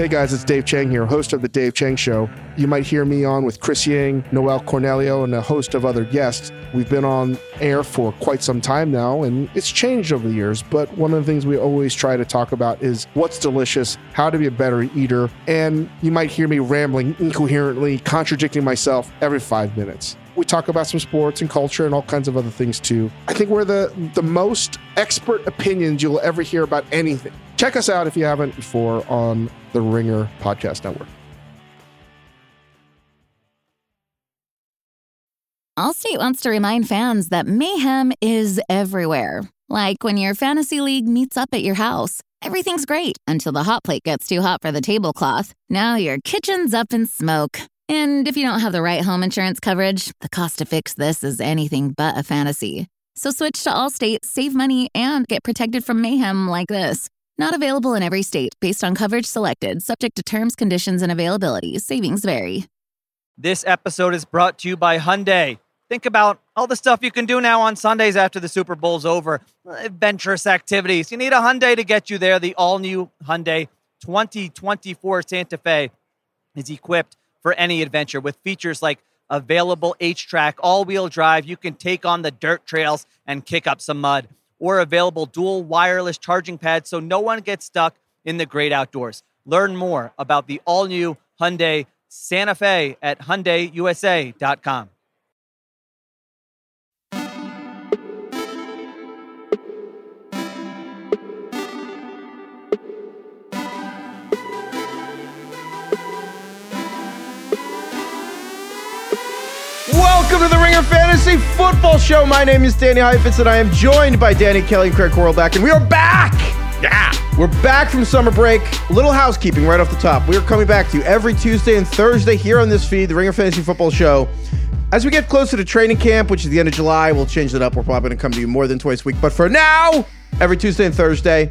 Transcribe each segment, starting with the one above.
Hey guys, it's Dave Chang here, host of The Dave Chang Show. You might hear me on with Chris Ying, Noel Cornelio, and a host of other guests. We've been on air for quite some time now, and it's changed over the years. But one of the things we always try to talk about is what's delicious, how to be a better eater, and you might hear me rambling incoherently, contradicting myself every five minutes. We talk about some sports and culture and all kinds of other things too. I think we're the, the most expert opinions you'll ever hear about anything. Check us out if you haven't before on the Ringer Podcast Network. Allstate wants to remind fans that mayhem is everywhere. Like when your fantasy league meets up at your house. Everything's great until the hot plate gets too hot for the tablecloth. Now your kitchen's up in smoke. And if you don't have the right home insurance coverage, the cost to fix this is anything but a fantasy. So switch to Allstate, save money, and get protected from mayhem like this. Not available in every state based on coverage selected, subject to terms, conditions, and availability. Savings vary. This episode is brought to you by Hyundai. Think about all the stuff you can do now on Sundays after the Super Bowl's over. Adventurous activities. You need a Hyundai to get you there. The all new Hyundai 2024 Santa Fe is equipped for any adventure with features like available H track, all wheel drive. You can take on the dirt trails and kick up some mud, or available dual wireless charging pads so no one gets stuck in the great outdoors. Learn more about the all new Hyundai Santa Fe at HyundaiUSA.com. Welcome to the Ringer Fantasy Football Show. My name is Danny Heifetz, and I am joined by Danny Kelly and Craig Horlbeck, and we are back. Yeah, we're back from summer break. A little housekeeping right off the top. We are coming back to you every Tuesday and Thursday here on this feed, the Ringer Fantasy Football Show. As we get closer to training camp, which is the end of July, we'll change that up. We're probably going to come to you more than twice a week. But for now, every Tuesday and Thursday,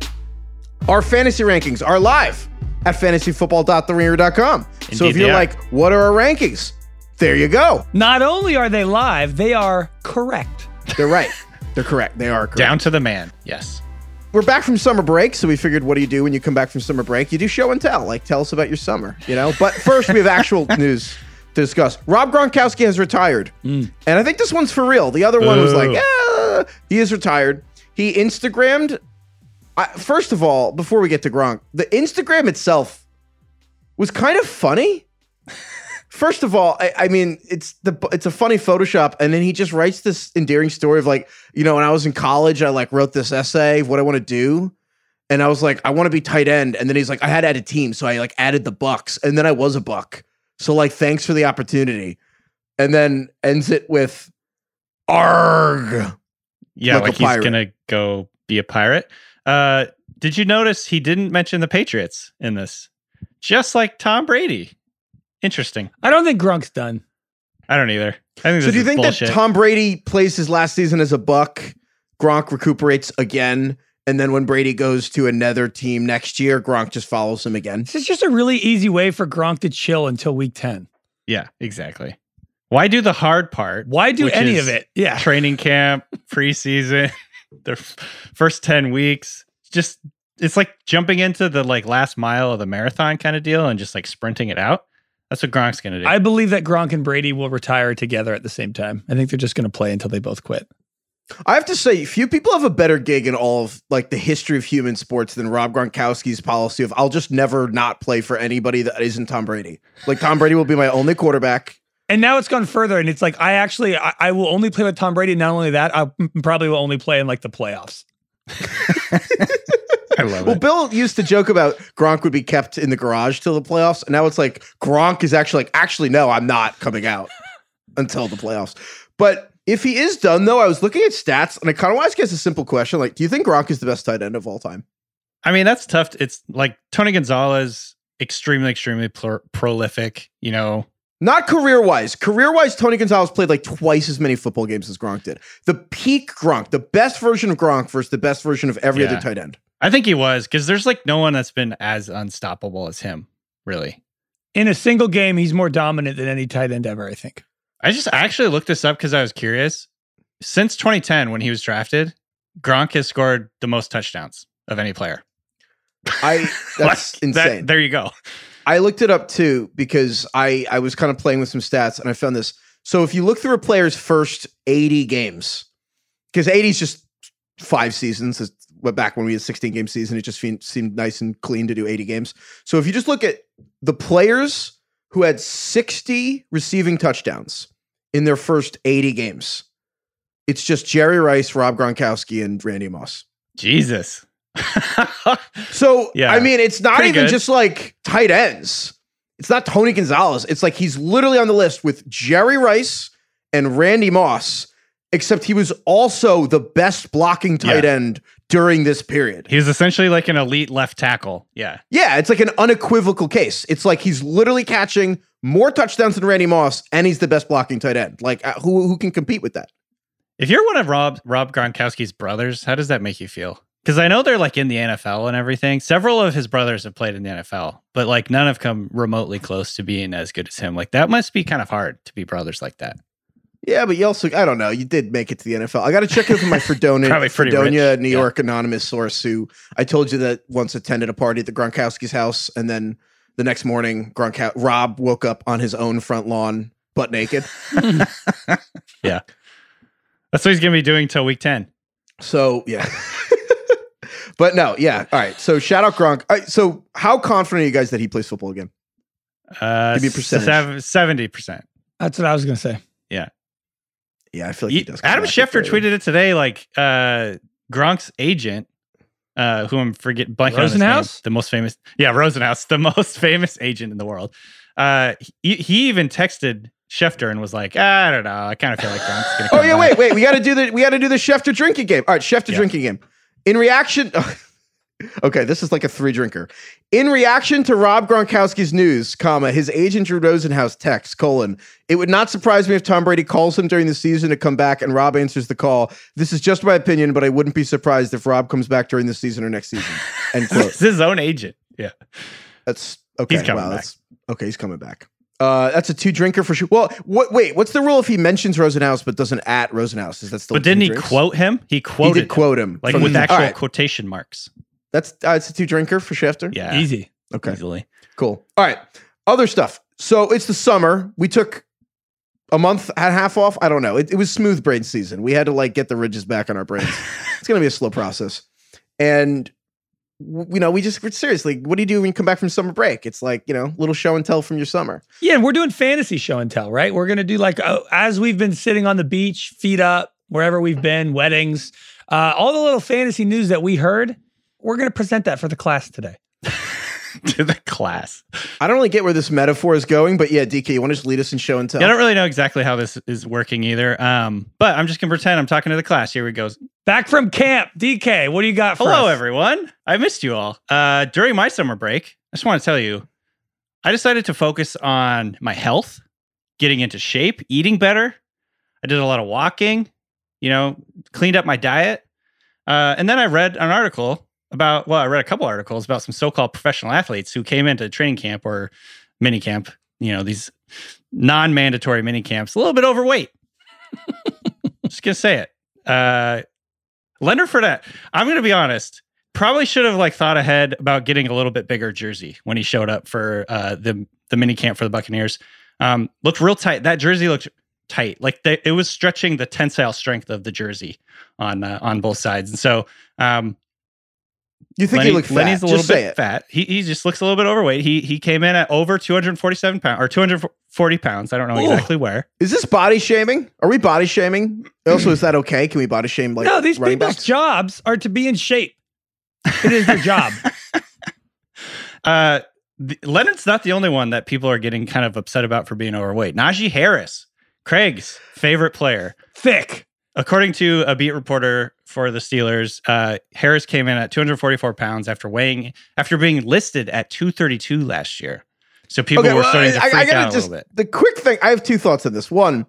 our fantasy rankings are live at fantasyfootball.theringer.com. So if you're are. like, what are our rankings? There you go. Not only are they live, they are correct. They're right. They're correct. They are correct. Down to the man. Yes. We're back from summer break, so we figured, what do you do when you come back from summer break? You do show and tell. Like, tell us about your summer, you know? But first, we have actual news to discuss. Rob Gronkowski has retired. Mm. And I think this one's for real. The other one was like, Ooh. yeah, he is retired. He Instagrammed. I, first of all, before we get to Gronk, the Instagram itself was kind of funny. First of all, I, I mean, it's the it's a funny Photoshop, and then he just writes this endearing story of like, you know, when I was in college, I like wrote this essay of what I want to do, and I was like, I want to be tight end, and then he's like, I had to add a team, so I like added the Bucks, and then I was a Buck, so like, thanks for the opportunity, and then ends it with, arg. Yeah, Like like, he's pirate. gonna go be a pirate. Uh, did you notice he didn't mention the Patriots in this? Just like Tom Brady. Interesting. I don't think Gronk's done. I don't either. I think So this do you is think bullshit. that Tom Brady plays his last season as a Buck, Gronk recuperates again, and then when Brady goes to another team next year, Gronk just follows him again? This is just a really easy way for Gronk to chill until week 10. yeah, exactly. Why do the hard part? Why do any of it? Yeah. Training camp, preseason, the first ten weeks. Just it's like jumping into the like last mile of the marathon kind of deal and just like sprinting it out. That's what Gronk's gonna do. I believe that Gronk and Brady will retire together at the same time. I think they're just going to play until they both quit. I have to say, few people have a better gig in all of like the history of human sports than Rob Gronkowski's policy of I'll just never not play for anybody that isn't Tom Brady. Like Tom Brady will be my only quarterback. And now it's gone further, and it's like I actually I, I will only play with Tom Brady. Not only that, I probably will only play in like the playoffs. I love Well, it. Bill used to joke about Gronk would be kept in the garage till the playoffs, and now it's like Gronk is actually like, actually, no, I'm not coming out until the playoffs. But if he is done, though, I was looking at stats, and I kind of want to ask a simple question: like, do you think Gronk is the best tight end of all time? I mean, that's tough. It's like Tony Gonzalez, extremely, extremely pro- prolific. You know, Not career wise. Career wise, Tony Gonzalez played like twice as many football games as Gronk did. The peak Gronk, the best version of Gronk versus the best version of every Yeah. other tight end. I think he was because there's like no one that's been as unstoppable as him. Really, In a single game, he's more dominant than any tight end ever. I think. I just I actually looked this up because I was curious. Since 2010, when he was drafted, Gronk has scored the most touchdowns of any player. I that's Like, insane. That, there you go. I looked it up too because I I was kind of playing with some stats and I found this. So if you look through a player's first 80 games, because 80 is just five seasons. But back when we had 16 game season, it just fe- seemed nice and clean to do 80 games. So if you just look at the players who had 60 receiving touchdowns in their first 80 games, it's just Jerry Rice, Rob Gronkowski, and Randy Moss. Jesus. So Yeah. I mean, it's not even good. just like tight ends. It's not Tony Gonzalez. It's like he's literally on the list with Jerry Rice and Randy Moss, except he was also the best blocking tight Yeah. end during this period. He's essentially like an elite left tackle. Yeah. Yeah, it's like an unequivocal case. It's like he's literally catching more touchdowns than Randy Moss, and he's the best blocking tight end. Like uh, who who can compete with that? If you're one of Rob Rob Gronkowski's brothers, how does that make you feel? Because I know they're like in the NFL and everything. Several of his brothers have played in the NFL, but like none have come remotely close to being as good as him. Like that must be kind of hard to be brothers like that. Yeah, but you also I don't know. You did make it to the NFL. I got to check in with my Fredonia, Fredonia, rich, New yeah. York anonymous source who I told you that once attended a party at the Gronkowski's house, and then the next morning, Gronkow- Rob woke up on his own front lawn, butt naked. Yeah. That's what he's gonna be doing till week ten. So yeah. but no, yeah. All right. So shout out Gronk. All right, so how confident are you guys that he plays football again? Uh, Give me a percentage. Seventy percent. That's what I was gonna say. Yeah, I feel like he does. Adam back Schefter tweeted it today. Like uh, Gronk's agent, uh, who I'm forget blanking on name, Rosenhaus? the most famous. Yeah, Rosenhaus, the most famous agent in the world. Uh, he, he even texted Schefter and was like, "Ah, I don't know. I kind of feel like Gronk's gonna. Oh yeah, back." wait, wait. We got to do the we got to do the Schefter drinking game. All right, Schefter Yeah. drinking game. In reaction, okay, this is like a three drinker. In reaction to Rob Gronkowski's news, comma his agent Drew Rosenhaus texts colon. It would not surprise me if Tom Brady calls him during the season to come back, and Rob answers the call. This is just my opinion, but I wouldn't be surprised if Rob comes back during the season or next season. End quote. It's his own agent. Yeah. That's okay. He's coming wow, back. that's okay. He's coming back. Uh, that's a two drinker for sure. Well, what? Wait, what's the rule if he mentions Rosenhaus but doesn't at Rosenhaus? Is that still? But didn't he drinks? quote him? He He quoted did him, quote him like with the- actual right, quotation marks. That's uh, it's a two drinker for Schefter. Yeah, Easy. Okay. easily. Cool. All right. Other stuff. So it's the summer. We took a month and a half off. I don't know. It, it was smooth brain season. We had to like get the ridges back on our brains. it's gonna be a slow process. And w- you know, we just seriously, what do you do when you come back from summer break? It's like you know, little show and tell from your summer. Yeah, and we're doing fantasy show and tell, right? We're gonna do like uh, as we've been sitting on the beach, feet up, wherever we've been, weddings, uh, all the little fantasy news that we heard. We're gonna present that for the class today. to the class. I don't really get where this metaphor is going, but yeah, DK, you want to just lead us in show and tell? Yeah, I don't really know exactly how this is working either. Um, but I'm just gonna pretend I'm talking to the class. Here we go. Back from camp, DK. What do you got for Hello, us? everyone. I missed you all. Uh, during my summer break, I just want to tell you, I decided to focus on my health, getting into shape, eating better. I did a lot of walking, you know, cleaned up my diet. Uh, and then I read an article about, well, I read a couple articles about some so called professional athletes who came into training camp or mini camp, you know, these non mandatory mini camps, a little bit overweight. just to say it. Uh, Leonard Fournette, I'm to be honest, probably should have like thought ahead about getting a little bit bigger jersey when he showed up for uh, the the mini camp for the Buccaneers. Um, looked real tight. That jersey looked tight. Like they, it was stretching the tensile strength of the jersey on uh, on both sides. And so um, you think Lenny, he looked fat? Lenny's a little just say bit it. fat. He he just looks a little bit overweight. He he came in at over 247 pounds or 240 pounds. I don't know Ooh. exactly where. Is this body shaming? Are we body shaming? Also, is that okay? Can we body shame like no, these people's backs? jobs are to be in shape. It is their job. Uh, the, Leonard's not the only one that people are getting kind of upset about for being overweight. Najee Harris, Craig's favorite player. Thick. According to a beat reporter for the Steelers, uh, Harris came in at 244 pounds after weighing after being listed at 232 last year. So people were well, starting to I- freak I gotta out a just, little bit. The quick thing, I have two thoughts on this. One,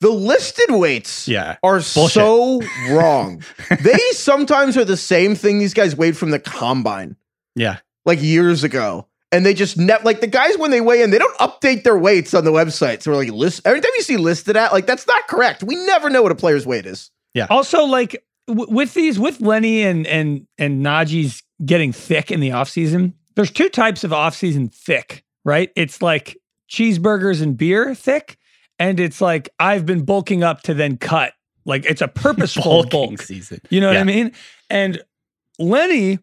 the listed weights Yeah, are so wrong. they sometimes are the same thing these guys weighed from the combine, yeah. like years ago. And they just net like the guys when they weigh in, they don't update their weights on the website. So we're like, list every time you see listed at, like that's not correct. We never know what a player's weight is. Yeah. Also, like w- with these, with Lenny and and and Najee's getting thick in the off season. There's two types of off season thick, right? It's like cheeseburgers and beer thick, and it's like I've been bulking up to then cut. Like it's a purposeful Bulking bulk. season. You know what I mean? And Lenny,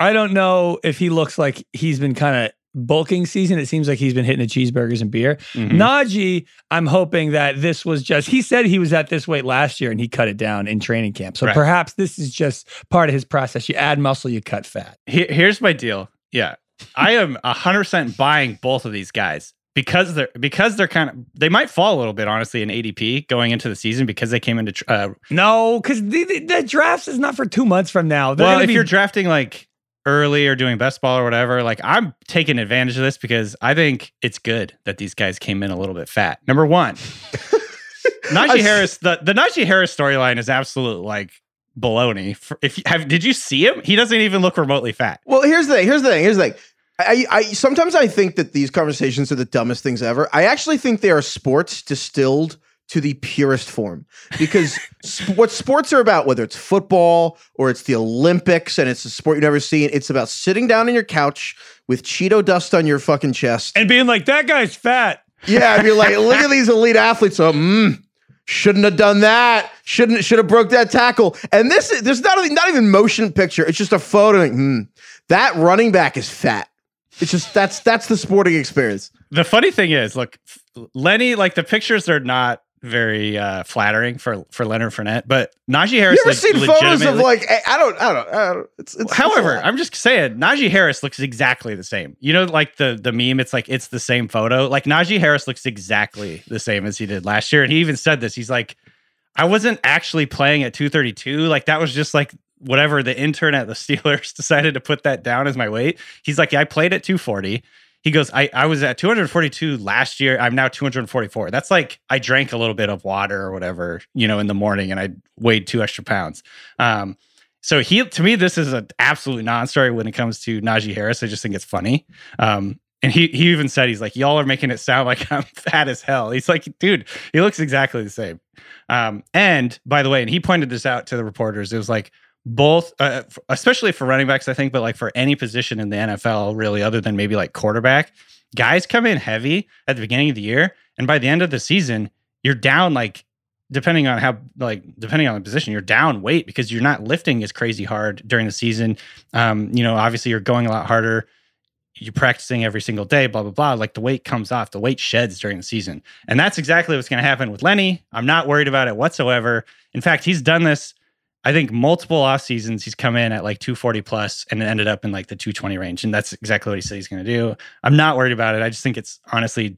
I don't know if he looks like he's been kind of bulking season. It seems like he's been hitting the cheeseburgers and beer. Mhm. Najee, I'm hoping that this was just, he said he was at this weight last year and he cut it down in training camp. So Right. perhaps this is just part of his process. You add muscle, you cut fat. Here- here's my deal. Yeah, I am hundred percent buying both of these guys because they're because they're kind of they might fall a little bit honestly in ADP going into the season because they came into tr- uh, No, because the, the, the drafts is not for two months from now. They're well if be- you're drafting like early or doing best ball or whatever like I'm taking advantage of this because I think it's good that these guys came in a little bit fat. Number one, Najee Harris the the Najee Harris storyline is absolute like baloney. If you have did you see him? He doesn't even look remotely fat. Well, here's the thing. Here's the thing. Here's the thing. I, I sometimes I think that these conversations are the dumbest things ever. I actually think they are sports distilled to the purest form because sp- what sports are about, whether it's football or it's the Olympics and it's a sport you've never seen, it's about sitting down on your couch with Cheeto dust on your fucking chest. and being like, that guy's fat. Yeah, and you're like, look at these elite athletes. So, mm, shouldn't have done that. Shouldn't should have broke that tackle. And this is there's not even not even motion picture. It's just a photo. Like, mm, that running back is fat. It's just that's that's the sporting experience. The funny thing is, look, Lenny, like the pictures are not very uh, flattering for for Leonard Fournette, but Najee Harris. You ever seen photos of like I don't I don't, I don't it's, it's However, it's I'm just saying Najee Harris looks exactly the same. You know, like the the meme, it's like it's the same photo. Like Najee Harris looks exactly the same as he did last year, and he even said this. He's like, I wasn't actually playing at 232. Like that was just like whatever the intern at the Steelers decided to put that down as my weight. He's like, I played at 240. He goes, I, I was at 242 last year. I'm now 244. That's like I drank a little bit of water or whatever, you know, in the morning and I weighed two extra pounds. Um, so he to me, this is an absolute non-story when it comes to Najee Harris. I just think it's funny. Um, and he he even said he's like, y'all are making it sound like I'm fat as hell. He's like, dude, he looks exactly the same. Um, and by the way, and he pointed this out to the reporters. It was like both, uh, especially for running backs, I think, but like for any position in the NFL, really, other than maybe like quarterback, guys come in heavy at the beginning of the year, and by the end of the season, you're down like depending on how like depending on the position you're down weight because you're not lifting as crazy hard during the season. Um you know obviously you're going a lot harder. You're practicing every single day blah blah blah. Like the weight comes off. The weight sheds during the season. And that's exactly what's going to happen with lenny. I'm not worried about it whatsoever. In fact he's done this i think multiple off seasons he's come in at like 240 plus and ended up in like the 220 range and that's exactly what he said he's going to do i'm not worried about it i just think it's honestly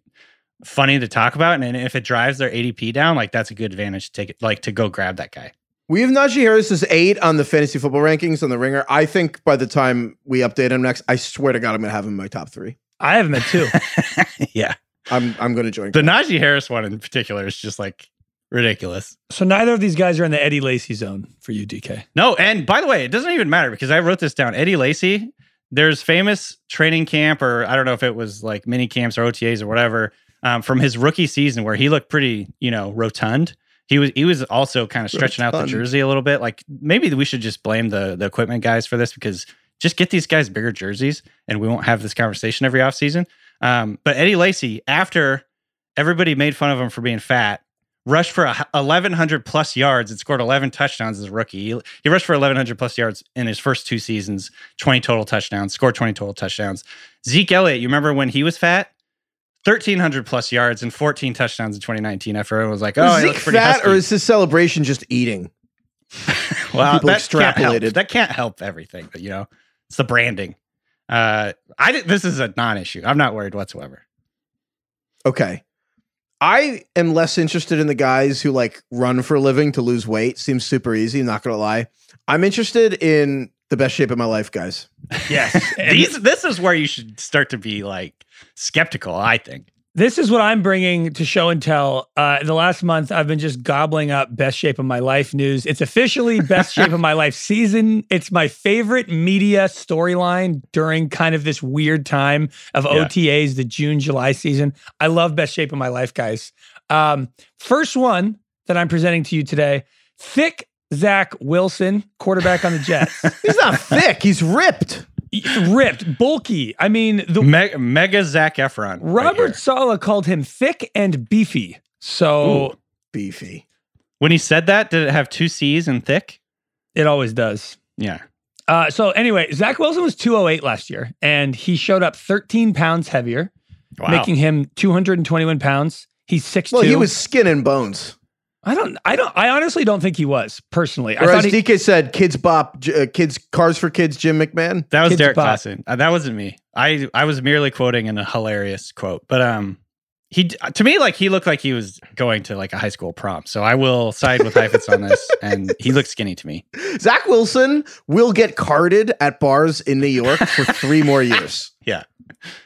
funny to talk about and if it drives their adp down like that's a good advantage to take it like to go grab that guy We have Najee Harris as eight on the fantasy football rankings on the ringer. I think by the time we update him next, I swear to God, I'm gonna have him in my top three. I have him at two. yeah I'm I'm gonna join. the najee harris one in particular is just like ridiculous so neither of these guys are in the Eddie Lacy zone for you, DK. No, and by the way, it doesn't even matter because I wrote this down. Eddie Lacy, there's famous training camp, or I don't know if it was like mini camps or OTAs or whatever, um, from his rookie season where he looked pretty, you know, rotund. He was he was also kind of stretching out the jersey a little bit. Like maybe we should just blame the the equipment guys for this because just get these guys bigger jerseys and we won't have this conversation every offseason. Um, but Eddie Lacy, after everybody made fun of him for being fat, rushed for 1100 plus yards and scored 11 touchdowns as a rookie. He, he rushed for 1100 plus yards in his first two seasons, 20 total touchdowns, scored 20 total touchdowns. Zeke Elliott, you remember when he was fat? 1300 plus yards and 14 touchdowns in 2019 after everyone was like, oh, Zeke fat husky. or is his celebration just eating? well, people that Can't help. extrapolated? That can't help everything, but you know, it's the branding. Uh, I this is a non-issue. I'm not worried whatsoever. Okay. I am less interested in the guys who like run for a living to lose weight. Seems super easy, not gonna lie. I'm interested in the best shape of my life, guys. Yes. These, this is where you should start to be like skeptical. I think. This is what I'm bringing to show and tell. Uh, the last month, I've been just gobbling up best shape of my life news. It's officially best shape of my life season. It's my favorite media storyline during kind of this weird time of Yeah. OTAs, the June July season. I love best shape of my life, guys. Um, first one that I'm presenting to you today: thick Zach Wilson, quarterback on the Jets. He's not thick. He's ripped. Ripped, bulky. I mean, the Me- mega Zac Efron. Robert here. Saleh called him thick and beefy. So Ooh. Beefy. when he said that, did it have two C's and thick? it always does. Yeah. Uh, so anyway, Zach Wilson was 208 last year, and he showed up 13 pounds heavier, Wow. making him 221 pounds. He's 6'2". Well, he was skin and bones. I don't. I don't. I honestly don't think he was personally. Or thought as he, DK said, kids bop, J- uh, kids, cars for kids, Jim McMahon. that was Kids Derek Bot. Clausen. Uh, that wasn't me. I I was merely quoting in a hilarious quote, but um, he to me like he looked like he was going to like a high school prom. So I will side with Heifetz on this, and he looked skinny to me. Zach Wilson will get carded at bars in New York for three more years. Yeah.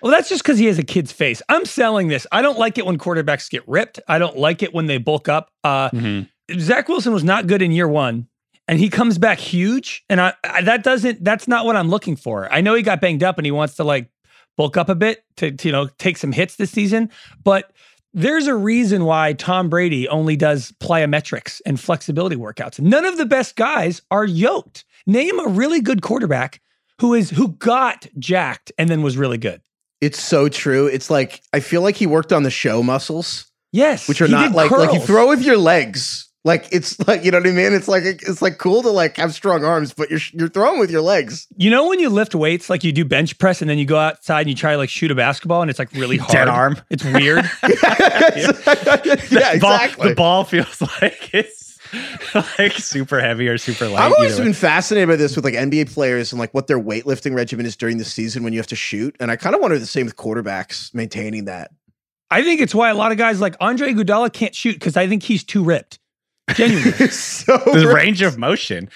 Well, that's just because he has a kid's face. I'm selling this. I don't like it when quarterbacks get ripped. I don't like it when they bulk up. Uh, Mhm. Zach Wilson was not good in year one, and he comes back huge. And I, I that doesn't. That's not what I'm looking for. I know he got banged up, and he wants to like bulk up a bit to, to you know take some hits this season, but. There's a reason why Tom Brady only does plyometrics and flexibility workouts. None of the best guys are yoked. Name a really good quarterback who is who got jacked and then was really good. It's so true. It's like I feel like he worked on the show muscles, Yes, which are he not did like like you throw with your legs. Like it's like you know what I mean. It's like it's like cool to like have strong arms, but you're you're throwing with your legs. You know when you lift weights, like you do bench press, and then you go outside and you try to like shoot a basketball, and it's like really hard. Dead arm. It's weird. yeah, The ball- exactly. the ball feels like it's like super heavy or super light. I've always either way. been fascinated by this with like NBA players and like what their weightlifting regimen is during the season when you have to shoot, and I kind of wonder the same with quarterbacks maintaining that. I think it's why a lot of guys like Andre Iguodala can't shoot because I think he's too ripped. Genuinely. So the range of motion.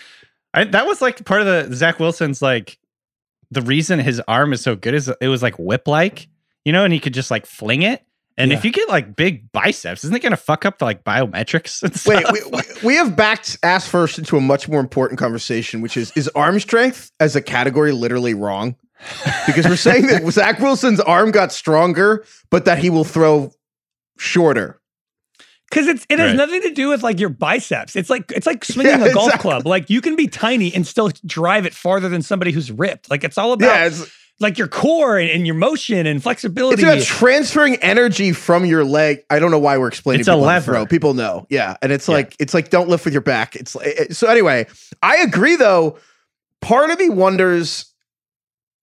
I, that was like part of the Zach Wilson's like the reason his arm is so good is it was like whip like, you know, and he could just like fling it. And if you get like big biceps, isn't it going to fuck up the like biometrics and stuff? Wait, we, we, we have backed ass first into a much more important conversation, which is is arm strength as a category literally wrong? Because we're saying that Zach Wilson's arm got stronger, but that he will throw shorter. Because it's it has Right. nothing to do with like your biceps. It's like it's like swinging Yeah, a golf exactly. club. Like you can be tiny and still drive it farther than somebody who's ripped. Like it's all about Yeah, it's, like your core and, and your motion and flexibility. it's about transferring energy from your leg. I don't know why we're explaining. It's a people lever. throw. People know, yeah, and it's Yeah. like it's like don't lift with your back. It's like it- so. Anyway, I agree though. Part of me wonders.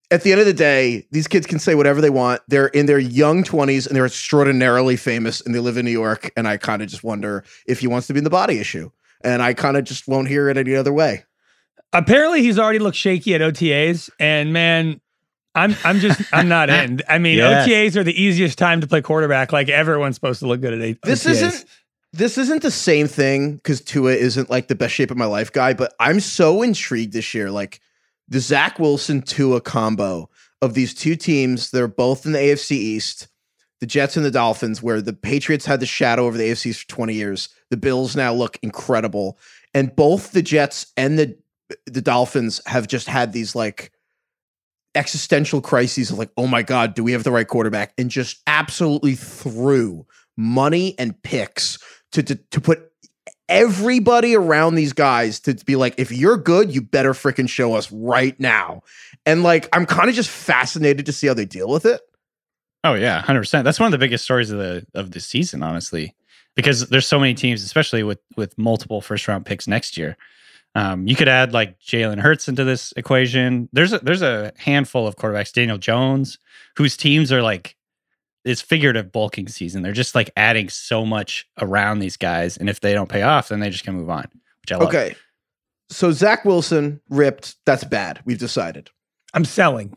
At the end of the day, these kids can say whatever they want. They're in their young 20s and they're extraordinarily famous and they live in New York. And I kind of just wonder if he wants to be in the body issue. And I kind of just won't hear it any other way. Apparently, he's already looked shaky at OTAs, and man, I'm I'm just I'm not in. I mean, Yes. OTAs are the easiest time to play quarterback. Like everyone's supposed to look good at eight. This OTAs. isn't this isn't the same thing because Tua isn't like the best shape of my life guy, but I'm so intrigued this year. Like the Zach Wilson Tua combo of these two teams, they're both in the AFC East, the Jets and the Dolphins, where the Patriots had the shadow over the AFCs for 20 years. The Bills now look incredible. And both the Jets and the the Dolphins have just had these like existential crises of like, oh my God, do we have the right quarterback? And just absolutely threw money and picks to, to, to put everybody around these guys to be like, if you're good, you better freaking show us right now. And like, I'm kind of just fascinated to see how they deal with it. Oh yeah, hundred percent. That's one of the biggest stories of the of the season, honestly, because there's so many teams, especially with with multiple first round picks next year. Um, you could add like Jalen Hurts into this equation. There's a there's a handful of quarterbacks, Daniel Jones, whose teams are like it's figurative bulking season. They're just like adding so much around these guys, and if they don't pay off, then they just can move on. Which I love. Okay. So Zach Wilson ripped. That's bad. We've decided. I'm selling.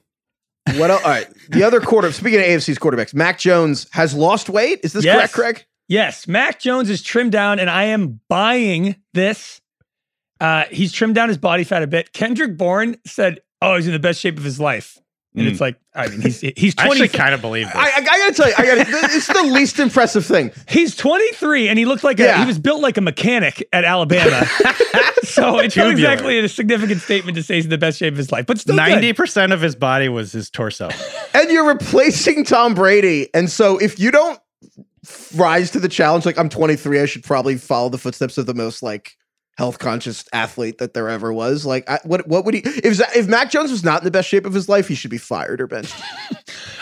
What else? All right. The other quarter, speaking of AFC's quarterbacks, Mac Jones has lost weight. Is this Yes. correct, Craig? Yes, Mac Jones is trimmed down, and I am buying this. Uh, he's trimmed down his body fat a bit. Kendrick Bourne said, "Oh, he's in the best shape of his life," and Mm. it's like, I mean, he's he's I actually kind of believe this. I, I, I gotta tell you, I gotta, this is the least impressive thing. He's 23 and he looked like a, he was built like a mechanic at Alabama. so it's not exactly a significant statement to say he's in the best shape of his life, but still ninety percent of his body was his torso. And you're replacing Tom Brady. And so if you don't rise to the challenge, like I'm 23, I should probably follow the footsteps of the most like health conscious athlete that there ever was. Like, I, what what would he if if Mac Jones was not in the best shape of his life, he should be fired or benched.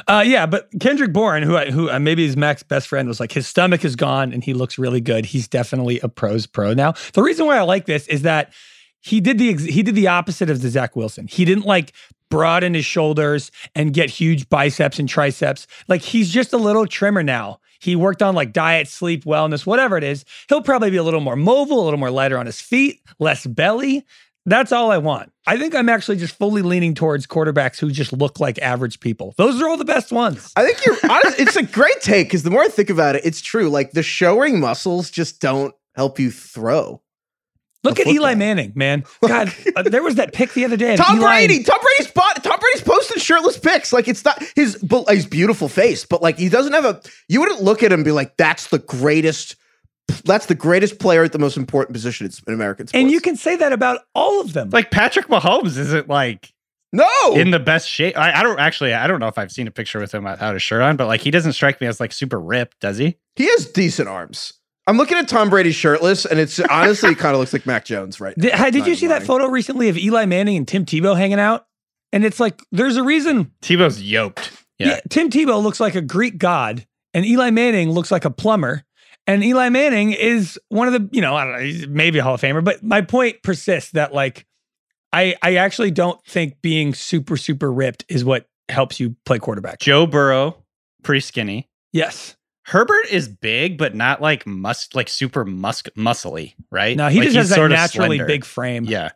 Uh, yeah, but Kendrick Bourne, who I, who uh, maybe is Mac's best friend, was like his stomach is gone and he looks really good. He's definitely a pros pro now. The reason why I like this is that he did the he did the opposite of the Zach Wilson. He didn't like broaden his shoulders and get huge biceps and triceps. Like he's just a little trimmer now. He worked on like diet, sleep, wellness, whatever it is. He'll probably be a little more mobile, a little more lighter on his feet, less belly. That's all I want. I think I'm actually just fully leaning towards quarterbacks who just look like average people. Those are all the best ones. I think you're honest, it's a great take because the more I think about it, it's true. Like the showing muscles just don't help you throw. Look at Eli football. Manning, man. God, uh, there was that pick the other day. of Tom Eli- Brady, Tom Brady's bought, Tom Brady's posting shirtless pics. Like it's not his his beautiful face, but like he doesn't have a. You wouldn't look at him and be like, "That's the greatest." That's the greatest player at the most important position in, in American sports. And you can say that about all of them. Like Patrick Mahomes isn't like no in the best shape. I, I don't actually. I don't know if I've seen a picture with him without a shirt on, but like he doesn't strike me as like super ripped, does he? he has decent arms. I'm looking at Tom Brady shirtless, and it's honestly it kind of looks like Mac Jones right now. Did, hi- did you even see that photo recently of Eli Manning and Tim Tebow hanging out? And it's like, there's a reason. Tebow's yoked. Yeah. Yeah. Tim Tebow looks like a Greek god, and Eli Manning looks like a plumber. And Eli Manning is one of the, you know, I don't know, he's maybe a Hall of Famer, but my point persists that like, I I actually don't think being super super ripped is what helps you play quarterback. Joe Burrow, pretty skinny. Yes. Herbert is big, but not like mus like super musk muscly, right? No, he Like, just has that sorta naturally slender. big frame. Yeah.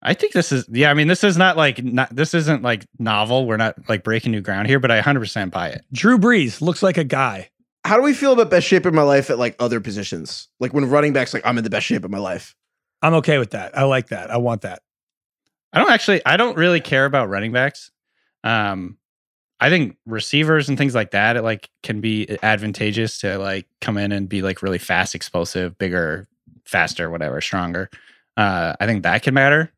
I think this is yeah, I mean this is not like not, this isn't like novel. We're not like breaking new ground here, but I 100% buy it. Drew Brees looks like a guy. How do we feel about best shape of my life at like other positions? Like when running backs, like I'm in the best shape of my life. I'm okay with that. I like that. I want that. I don't actually I don't really care about running backs. Um I think receivers and things like that it like can be advantageous to like come in and be like really fast, explosive, bigger, faster, whatever, stronger. Uh I think that can matter.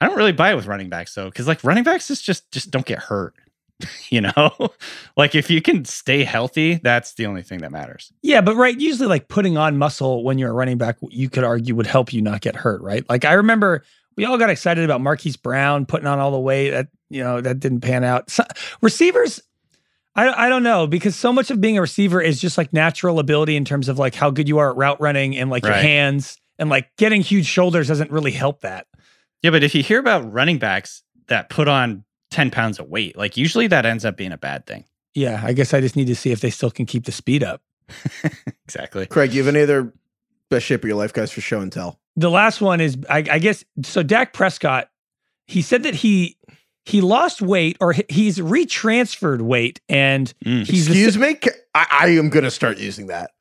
I don't really buy it with running backs though, because like running backs is just just don't get hurt. you know? like if you can stay healthy, that's the only thing that matters. Yeah, but right, usually like putting on muscle when you're a running back, you could argue would help you not get hurt, right? Like I remember we all got excited about Marquise Brown putting on all the weight. That you know that didn't pan out. So, receivers, I I don't know because so much of being a receiver is just like natural ability in terms of like how good you are at route running and like your hands and like getting huge shoulders doesn't really help that. Yeah, but if you hear about running backs that put on 10 pounds of weight, like usually that ends up being a bad thing. Yeah, I guess I just need to see if they still can keep the speed up. Exactly. Craig, you have any other best shape of your life, guys, for show and tell? The last one is I, I guess so dak prescott he said that he he lost weight or he's retransferred weight and Mm. he's the Excuse me? I, I am going to start using that.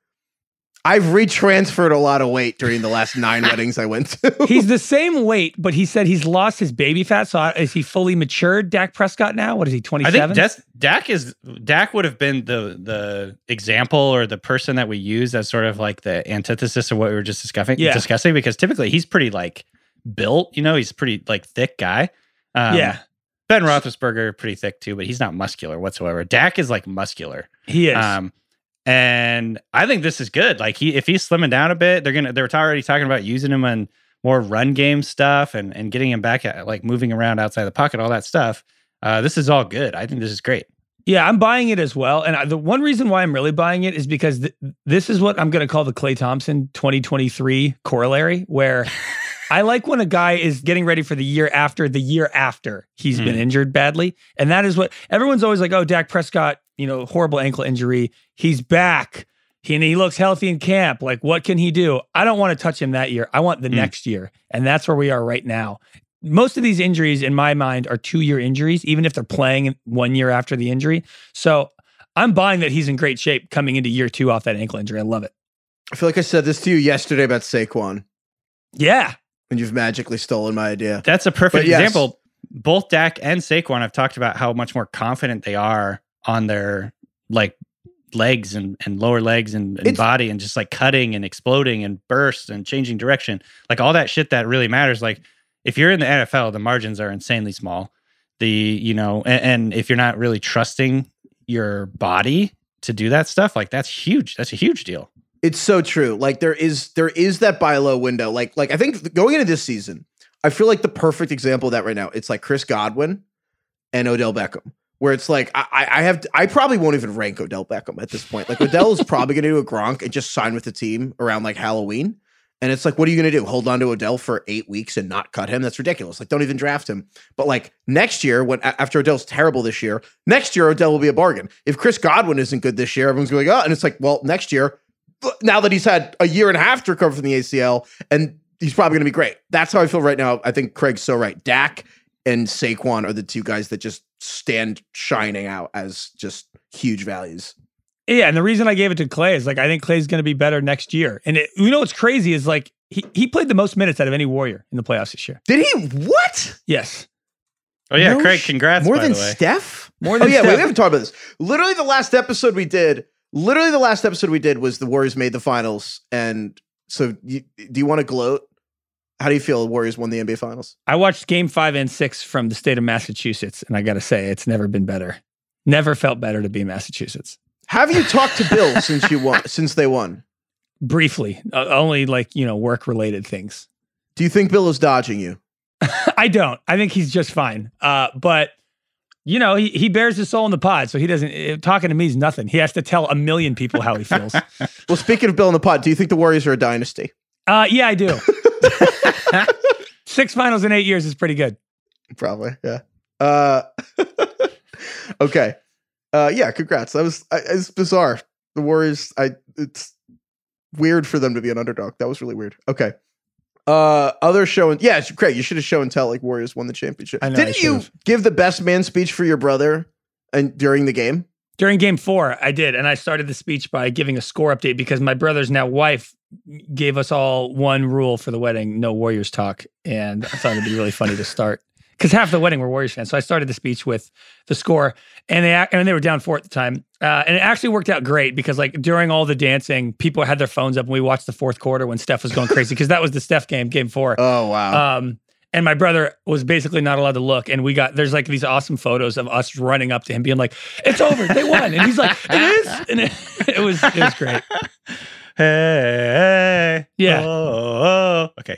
I've retransferred a lot of weight during the last nine weddings I went to. he's the same weight but he said he's lost his baby fat so is he fully matured dak prescott now what is he I 27 think Des- Dak is Dak would have been the the example or the person that we use as sort of like the antithesis of what we were just discussing. Yeah. Discussing because typically he's pretty like built. You know, he's pretty like thick guy. Um, yeah Ben Roethlisberger pretty thick too, but he's not muscular whatsoever. Dak is like muscular. he is Um, and I think this is good. Like he, if he's slimming down a bit, they're gonna they're already talking about using him on more run game stuff and and getting him back at like moving around outside the pocket, all that stuff. Uh, this is all good. I think this is great. Yeah, I'm buying it as well. And I, the one reason why I'm really buying it is because th- this is what I'm going to call the Klay Thompson 2023 corollary, where I like when a guy is getting ready for the year after the year after he's been Hmm. injured badly. And that is what everyone's always like, oh, Dak Prescott, you know, horrible ankle injury. He's back. He, and he looks healthy in camp. Like, what can he do? I don't want to touch him that year. I want the Hmm. next year. And that's where we are right now most of these injuries in my mind are two year injuries, even if they're playing one year after the injury. So I'm buying that he's in great shape coming into year two off that ankle injury. I love it. I feel like I said this to you yesterday about Saquon, Yeah. And you've magically stolen my idea. That's a perfect yes. example. Both Dak and Saquon have talked about how much more confident they are on their like legs and, and lower legs and, and body and just like cutting and exploding and bursts and changing direction. Like all that shit that really matters. Like if you're in the NFL, the margins are insanely small. The, you know, and, and if you're not really trusting your body to do that stuff, like that's huge. That's a huge deal. It's so true. Like there is there is that buy low window. Like like I think going into this season, I feel like the perfect example of that right now. It's like Chris Godwin and Odell Beckham, where it's like I I have I probably won't even rank Odell Beckham at this point. Like Odell is probably going to do a Gronk and just sign with the team around like Halloween. And it's like, what are you going to do? Hold on to Odell for eight weeks and not cut him? That's ridiculous. Like, don't even draft him. But like next year, when after Odell's terrible this year, next year Odell will be a bargain. If Chris Godwin isn't good this year, everyone's going, oh, and it's like, well, next year, now that he's had a year and a half to recover from the ACL, and he's probably going to be great. That's how I feel right now. I think Craig's so right. Dak and Saquon are the two guys that just stand shining out as just huge values. Yeah, and the reason I gave it to Klay is like I think Klay's going to be better next year. And it, you know what's crazy is like he he played the most minutes out of any Warrior in the playoffs this year. Did he? What? Yes. Oh yeah, No Craig, sh- congrats. More by than the way. Steph? More than. Oh than yeah, wait, we haven't talked about this. Literally, the last episode we did. Literally, the last episode we did was the Warriors made the finals, and so you, do you want to gloat? How do you feel? The Warriors won the NBA Finals. I watched game five and six from the state of Massachusetts, and I got to say, it's never been better. Never felt better to be in Massachusetts. Have you talked to Bill since you won? Since they won? Briefly, uh, only like, you know, work related things. Do you think Bill is dodging you? I don't. I think he's just fine. Uh, but, you know, he, he bares his soul in the pod. So he doesn't, uh, talking to me is nothing. He has to tell a million people how he feels. Well, speaking of Bill in the pod, do you think the Warriors are a dynasty? uh, yeah, I do. Six finals in eight years is pretty good. Probably, yeah. Uh, okay, uh, yeah. Congrats. That was I, it's bizarre. The Warriors. I it's weird for them to be an underdog. That was really weird. Okay. Uh, other show and yeah, Craig, you should have show and tell like Warriors won the championship. I know, Didn't you give the best man speech for your brother and during the game? During game four, I did. And I started the speech by giving a score update because my brother's now wife gave us all one rule for the wedding no Warriors talk. And I thought it'd be really funny to start because half the wedding were Warriors fans. So I started the speech with the score and they, and they were down four at the time. Uh, and it actually worked out great because, like, during all the dancing, people had their phones up and we watched the fourth quarter when Steph was going crazy because that was the Steph game, game four. Oh wow. Um, and my brother was basically not allowed to look. And we got there's like these awesome photos of us running up to him, being like, "It's over, they won," and he's like, "It is," and it, it was it was great. Hey, Yeah. oh, oh. Okay.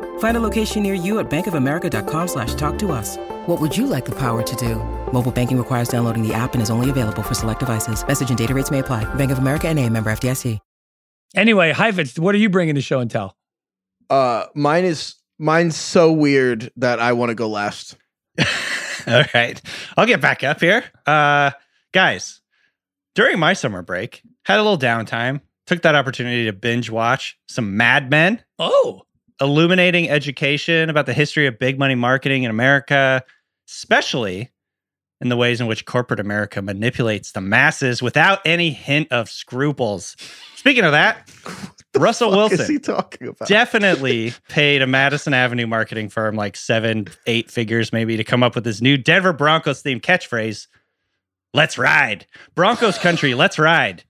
Find a location near you at bankofamerica.com slash talk to us. What would you like the power to do? Mobile banking requires downloading the app and is only available for select devices. Message and data rates may apply. Bank of America and a member FDIC. Anyway, Heifetz, what are you bringing to show and tell? Uh, mine is mine's so weird that I want to go last. All right. I'll get back up here. Uh guys, during my summer break, had a little downtime, took that opportunity to binge watch some Mad Men, Oh, illuminating education about the history of big money marketing in America, especially in the ways in which corporate America manipulates the masses without any hint of scruples. Speaking of that, Russell Fuck is Wilson he talking about? definitely paid a Madison Avenue marketing firm like seven, eight figures maybe to come up with this new Denver Broncos themed catchphrase. Let's ride. Broncos country, let's ride.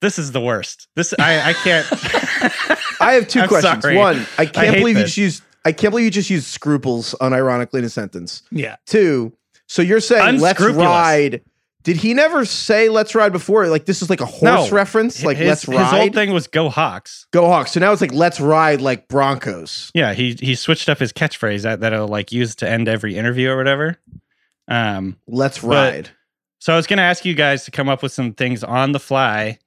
This is the worst. This I, I can't I have 2 I'm questions. sorry. One, I can't hate believe you just used I can't believe you just used scruples unironically in a sentence. Yeah. Two, so you're saying let's ride. Did he never say let's ride before? Like this is like a horse No. reference? Like his, let's ride. His old thing was "Go Hawks." Go Hawks. So now it's like let's ride like Broncos. Yeah, he he switched up his catchphrase that that he'll like use to end every interview or whatever. Um, Let's But- ride. so I was going to ask you guys to come up with some things on the fly.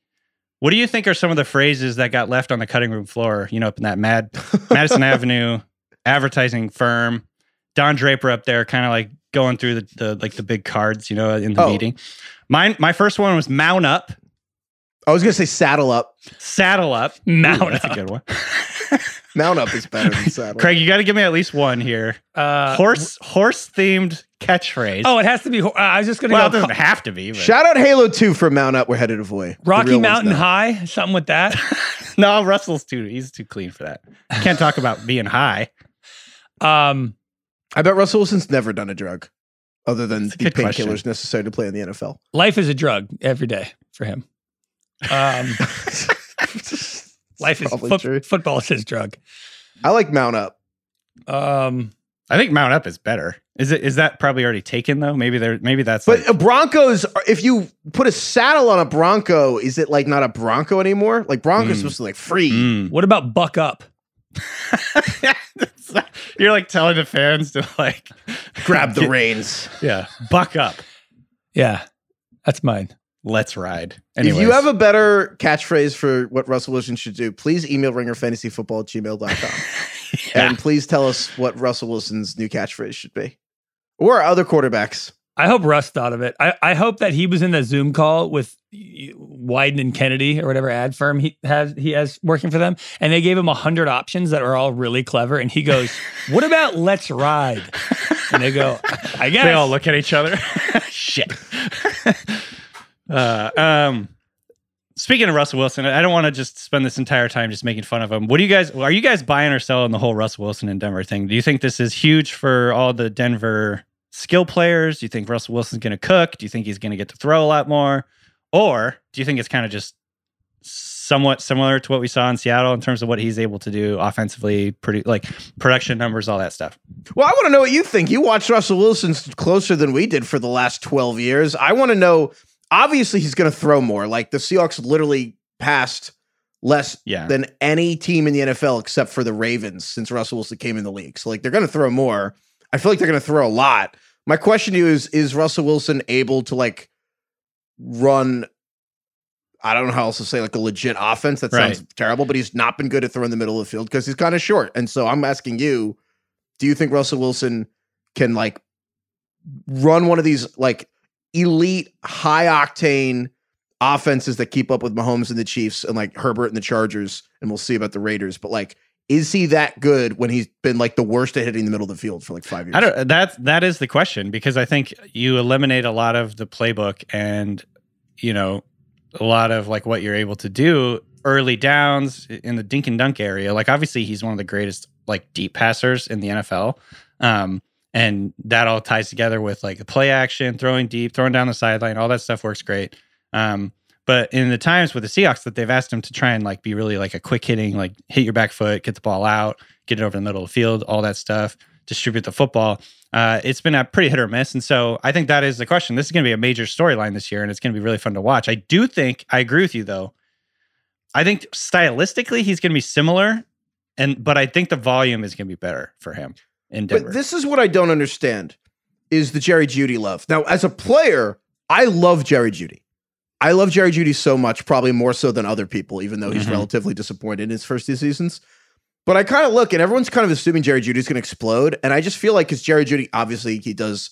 What do you think are some of the phrases that got left on the cutting room floor? You know, up in that Mad Madison Avenue advertising firm, Don Draper up there, kind of like going through the, the like the big cards, you know, in the Oh. meeting. Mine, my first one was mount up, I was gonna say saddle up. saddle up, Mount Ooh, that's up. a good one. Mount up is better than saddle. Craig, you got to give me at least one here. Uh, horse, horse themed catchphrase. Oh, it has to be. Uh, I was just gonna well, it doesn't have to be. But. Shout out Halo 2 for Mount Up. We're headed to Voi. Rocky Mountain. High, something with that. no, Russell's too. He's too clean for that. Can't talk about being high. Um, I bet Russell Wilson's never done a drug other than the painkillers necessary to play in the NFL. life is a drug every day for him. Um, life is Probably foot- true. football is his drug. I like Mount Up. Um, I think Mount Up is better. Is it? Is that probably already taken though? Maybe there. Maybe that's. But like- Broncos, if you put a saddle on a Bronco, is it like not a Bronco anymore? Like Bronco's Mm. supposed to like free. Mm. what about buck up? You're like telling the fans to like Grab the get- reins. Yeah, buck up. Yeah, that's mine. Let's ride. If you have a better catchphrase for what Russell Wilson should do, please email ringerfantasyfootball at gmail.com. Yeah. And please tell us what Russell Wilson's new catchphrase should be. Or other quarterbacks. I hope Russ thought of it. I, I hope that he was in the Zoom call with Wieden and Kennedy or whatever ad firm he has he has working for them, and they gave him a hundred options that are all really clever. And he goes, "What about let's ride?" And they go, "I guess." they all look at each other. Shit. uh, um, speaking of Russell Wilson, I don't want to just spend this entire time just making fun of him. What do you guys? Are you guys buying or selling the whole Russell Wilson in Denver thing? Do you think this is huge for all the Denver skill players? Do you think Russell Wilson's going to cook? Do you think he's going to get to throw a lot more? Or do you think it's kind of just somewhat similar to what we saw in Seattle in terms of what he's able to do offensively, pretty like production numbers, all that stuff? Well, I want to know what you think. You watched Russell Wilson closer than we did for the last 12 years. I want to know, obviously, he's going to throw more. Like the Seahawks literally passed less Yeah. than any team in the NFL except for the Ravens since Russell Wilson came in the league. So, like, they're going to throw more. I feel like they're going to throw a lot. My question to you is Is Russell Wilson able to, like, run? I don't know how else to say like a legit offense. That sounds Right. terrible, but he's not been good at throwing the middle of the field because he's kind of short. And so I'm asking you, do you think Russell Wilson can like run one of these like elite high octane offenses that keep up with Mahomes and the Chiefs and like Herbert and the Chargers and we'll see about the Raiders but like is he that good when he's been like the worst at hitting the middle of the field for like 5 years I don't. That that is the question because I think you eliminate a lot of the playbook and you know a lot of like what you're able to do early downs in the dink and dunk area. Like obviously he's one of the greatest like deep passers in the NFL, um, and that all ties together with like the play action, throwing deep, throwing down the sideline, all that stuff works great. Um, but in the times with the Seahawks that they've asked him to try and like be really like a quick hitting, like hit your back foot, get the ball out, get it over the middle of the field, all that stuff, distribute the football. Uh, it's been a pretty hit or miss. And so I think that is the question. This is going to be a major storyline this year, and it's going to be really fun to watch. I do think, I agree with you though. I think stylistically he's going to be similar, and but I think the volume is going to be better for him in Denver. But this is what I don't understand is the Jerry Jeudy love. Now, as a player, I love Jerry Jeudy. I love Jerry Jeudy so much, probably more so than other people, even though he's Mhm. relatively disappointed in his first two seasons. But I kind of look and everyone's kind of assuming Jerry Jeudy's going to explode. And I just feel like because Jerry Jeudy, obviously, he does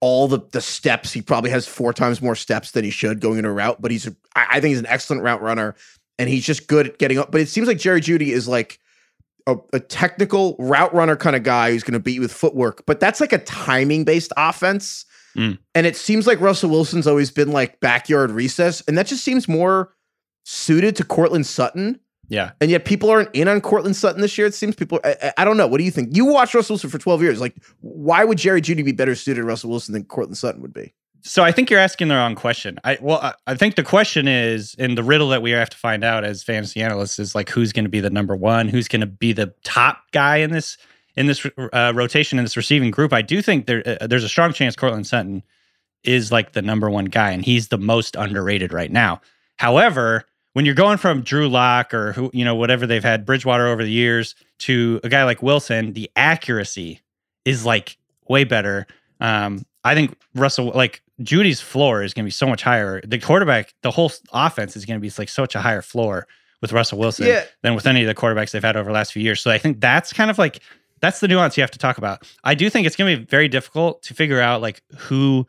all the, the steps. He probably has four times more steps than he should going in a route, but he's, I I think he's an excellent route runner and he's just good at getting up. But it seems like Jerry Jeudy is like, a, a technical route runner kind of guy who's going to beat you with footwork, but that's like a timing based offense. Mm. And it seems like Russell Wilson's always been like backyard recess, and that just seems more suited to Courtland Sutton. yeah. And yet people aren't in on Courtland Sutton this year. It seems people. I, I- don't know. What do you think? You watched Russell Wilson for twelve years. Like, why would Jerry Jeudy be better suited to Russell Wilson than Courtland Sutton would be? So I think you're asking the wrong question. I well, I, I think the question is, and the riddle that we have to find out as fantasy analysts is like, who's going to be the number one? Who's going to be the top guy in this in this uh, rotation in this receiving group, I do think there uh, there's a strong chance Courtland Sutton is like the number one guy, and he's the most underrated right now. However, when you're going from Drew Lock or who you know whatever they've had Bridgewater over the years to a guy like Wilson, the accuracy is like way better. Um, I think Russell like Jeudy's floor is going to be so much higher. The quarterback, the whole offense is going to be like such a higher floor with Russell Wilson Yeah. than with any of the quarterbacks they've had over the last few years. So I think that's kind of like that's the nuance you have to talk about. I do think it's going to be very difficult to figure out like who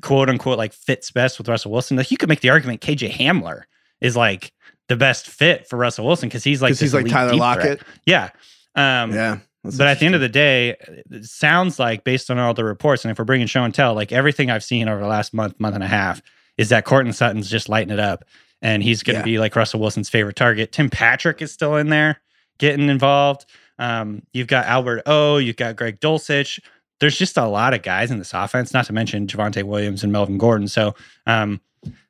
quote unquote like fits best with Russell Wilson. Like you could make the argument KJ Hamler is like the best fit for Russell Wilson because he's like he's like Tyler Lockett. threat. Yeah. Um, Yeah. but at the end of the day, it sounds like based on all the reports, and if we're bringing show and tell, like everything I've seen over the last month, month and a half, is that Courtland Sutton's just lighting it up, and he's going to Yeah. be like Russell Wilson's favorite target. Tim Patrick is still in there, getting involved. Um, you've got Albert O, you've got Greg Dulcich. There's just a lot of guys in this offense, not to mention Javonte Williams and Melvin Gordon. So, um,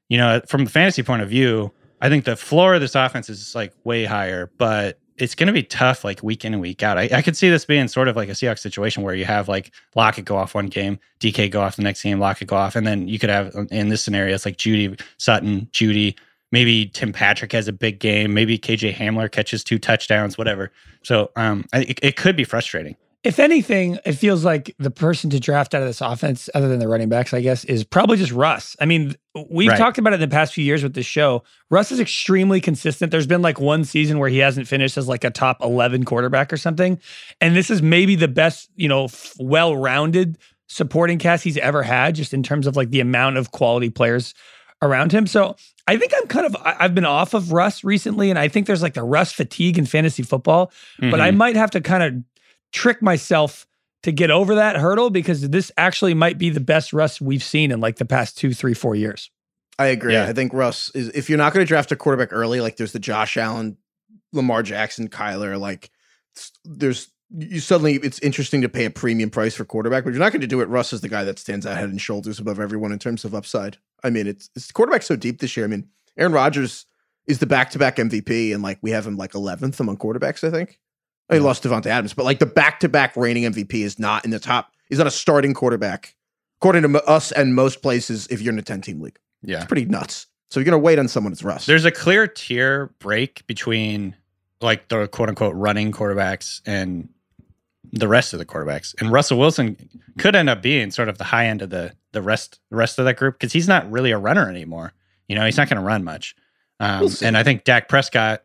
you know, from the fantasy point of view, I think the floor of this offense is like way higher, but it's going to be tough like week in and week out. I, I could see this being sort of like a Seahawks situation where you have like Lockett go off one game, DK go off the next game, Lockett go off, and then you could have in this scenario it's like Jeudy Sutton, Jeudy. Maybe Tim Patrick has a big game. Maybe KJ Hamler catches two touchdowns, whatever. So um, it, it could be frustrating. If anything, it feels like the person to draft out of this offense, other than the running backs, I guess, is probably just Russ. I mean, we've Right. talked about it in the past few years with this show. Russ is extremely consistent. There's been like one season where he hasn't finished as like a top 11 quarterback or something. And this is maybe the best, you know, well rounded supporting cast he's ever had, just in terms of like the amount of quality players around him. So I think I'm kind of, I- I've been off of Russ recently. And I think there's like the Russ fatigue in fantasy football but I Mhm. might have to kind of trick myself to get over that hurdle because this actually might be the best Russ we've seen in like the past two, three, four years. I agree. Yeah. I think Russ is if you're not going to draft a quarterback early, like there's the Josh Allen, Lamar Jackson, Kyler, like there's you suddenly it's interesting to pay a premium price for quarterback, but you're not going to do it. Russ is the guy that stands out head and shoulders above everyone in terms of upside. I mean, it's it's quarterback so deep this year. I mean, Aaron Rodgers is the back to back MVP, and like we have him like 11th among quarterbacks. I think. I mean, he lost Davante Adams, but like the back to back reigning MVP is not in the top. He's not a starting quarterback, according to us and most places. If you're in a 10 team league. yeah. It's pretty nuts. So you're gonna wait on someone that's Russ. There's a clear tier break between like the quote unquote running quarterbacks and the rest of the quarterbacks. And Russell Wilson could end up being sort of the high end of the the rest the rest of that group because he's not really a runner anymore. You know, he's not going to run much. Um, We'll and I think Dak Prescott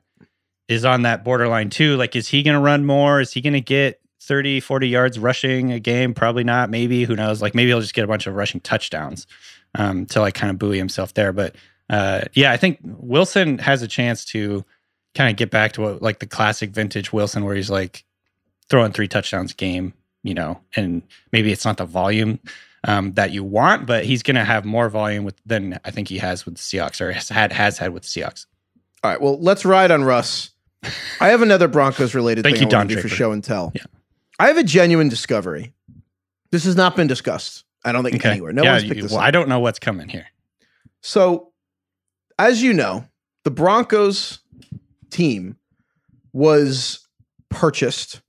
is on that borderline too. Like, is he going to run more? Is he going to get 30, 40 yards rushing a game? Probably not. Maybe. Who knows? Like, maybe he'll just get a bunch of rushing touchdowns um, to like kind of buoy himself there. But uh, yeah, I think Wilson has a chance to kind of get back to what like the classic vintage Wilson, where he's like throwing three touchdowns a game, you know, and maybe it's not the volume um, that you want, but he's going to have more volume with than I think he has with the Seahawks or has had has had with the Seahawks. All right. Well, let's ride on Russ. I have another Broncos related thing you, I Don want to do for show and tell. Yeah. I have a genuine discovery. This has not been discussed. I don't think anywhere. No yeah, one's you- picked this well, up. I don't know what's coming here. So, as you know, the Broncos team was purchased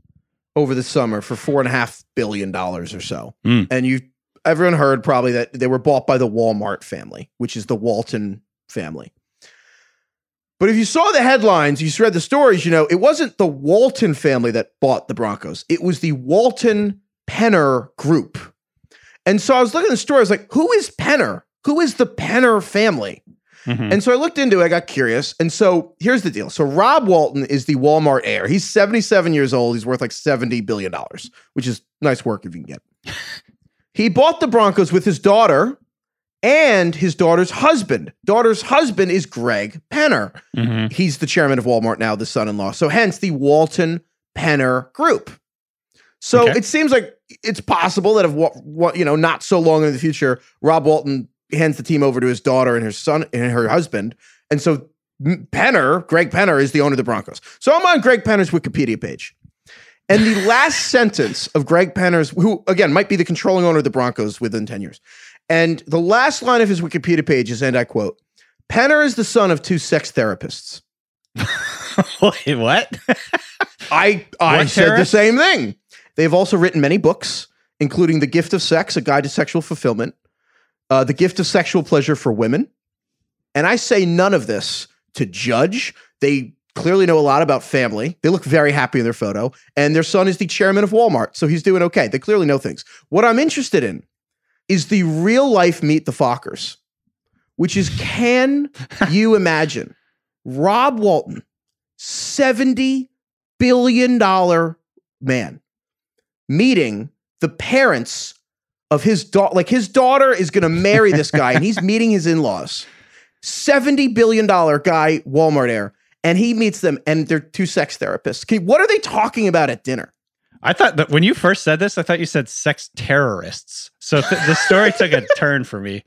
over the summer for four and a half billion dollars or so. Mm. And you everyone heard probably that they were bought by the Walmart family, which is the Walton family. But if you saw the headlines, you read the stories, you know, it wasn't the Walton family that bought the Broncos. It was the Walton Penner group. And so I was looking at the story, I was like, who is Penner? Who is the Penner family? Mhm. And so I looked into it, I got curious. And so here's the deal. So Rob Walton is the Walmart heir. He's 77 years old. He's worth like $70 billion, which is nice work if you can get. he bought the Broncos with his daughter and his daughter's husband. Daughter's husband is Greg Penner. Mhm. He's the chairman of Walmart now, the son-in-law. So hence the Walton Penner Group. So Okay. it seems like it's possible that if what, what you know, not so long in the future, Rob Walton hands the team over to his daughter and her son and her husband, and so Penner, Greg Penner, is the owner of the Broncos. So I'm on Greg Penner's Wikipedia page. And the last sentence of Greg Penner's, who again might be the controlling owner of the Broncos within 10 years. And the last line of his Wikipedia page is, and I quote, Penner is the son of two sex therapists. Wait, what? I I What said the same thing. They've also written many books, including The Gift of Sex, A Guide to Sexual Fulfillment, uh, The Gift of Sexual Pleasure for Women. And I say none of this to judge. They clearly know a lot about family. They look very happy in their photo. And their son is the chairman of Walmart, so he's doing okay. They clearly know things. What I'm interested in is the real life meet the Fockers, which is can you imagine Rob Walton, $70 billion man, meeting the parents of his daughter? Like his daughter is going to marry this guy and he's meeting his in laws. $70 billion guy, Walmart heir. And he meets them and they're two sex therapists. Can- what are they talking about at dinner? I thought that when you first said this, I thought you said sex terrorists. So th- the story took a turn for me.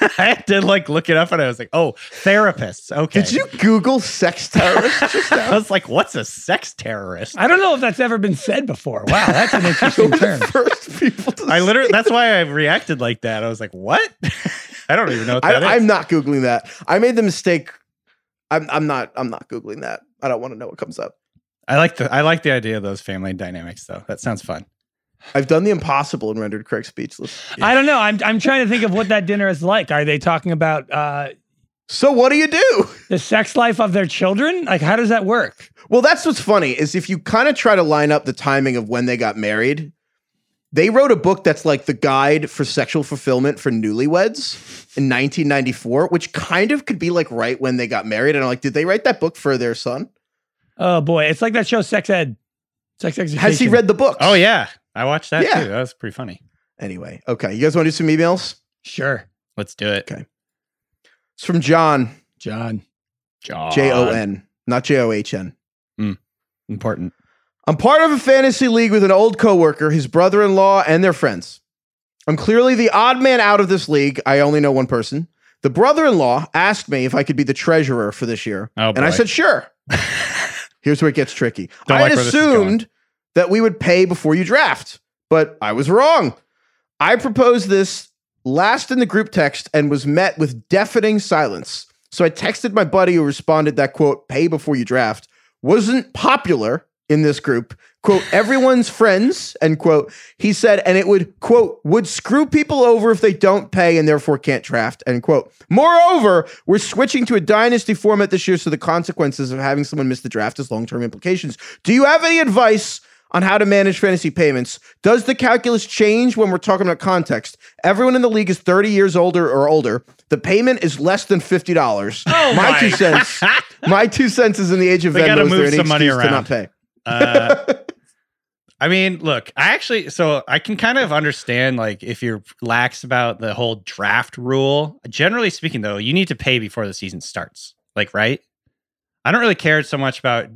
I had to like look it up and I was like, oh, therapists. Okay. Did you Google sex terrorists just I was like, what's a sex terrorist? I don't know if that's ever been said before. Wow, that's an interesting term. First people to I literally, that's why I reacted like that. I was like, what? I don't even know what I, that is. I'm not googling that. I made the mistake. I'm, I'm not. I'm not googling that. I don't want to know what comes up. I like the I like the idea of those family dynamics though. That sounds fun. I've done the impossible and rendered Craig speechless. I don't know. I'm I'm trying to think of what that dinner is like. Are they talking about uh, So what do you do? the sex life of their children? Like, how does that work? Well, that's what's funny is if you kind of try to line up the timing of when they got married. They wrote a book that's like the guide for sexual fulfillment for newlyweds in 1994, which kind of could be like right when they got married. And I'm like, did they write that book for their son? Oh boy, it's like that show Sex Ed. Sex Education. Has he read the book? Oh yeah, I watched that Yeah. too. That was pretty funny. Anyway, okay. You guys want to do some emails? Sure, Let's do it. Okay. It's from John, John. John. J O N, not J O H N. Hmm. Important. I'm part of a fantasy league with an old coworker, his brother-in-law, and their friends. I'm clearly the odd man out of this league. I only know one person. The brother-in-law asked me if I could be the treasurer for this year, Oh, and I said sure. Here's where it gets tricky. Don't I like had where this is going. assumed that we would pay before you draft, but I was wrong. I proposed this last in the group text and was met with deafening silence. So I texted my buddy who responded that quote, pay before you draft, wasn't popular in this group. Quote, everyone's friends, end quote. He said, and it would, quote, would screw people over if they don't pay and therefore can't draft, end quote. Moreover, we're switching to a dynasty format this year, so the consequences of having someone miss the draft has long term implications. Do you have any advice on how to manage fantasy payments? Does the calculus change when we're talking about context? Everyone in the league is 30 years older or older. The payment is less than $50. Oh my, my. two cents. my two cents is in the age of They Venmo. Is there move some money excuse to not pay? Uh, I mean, look, I actually, so I can kind of understand like if you're lax about the whole draft rule. Generally speaking, though, you need to pay before the season starts. Like, right? I don't really care so much about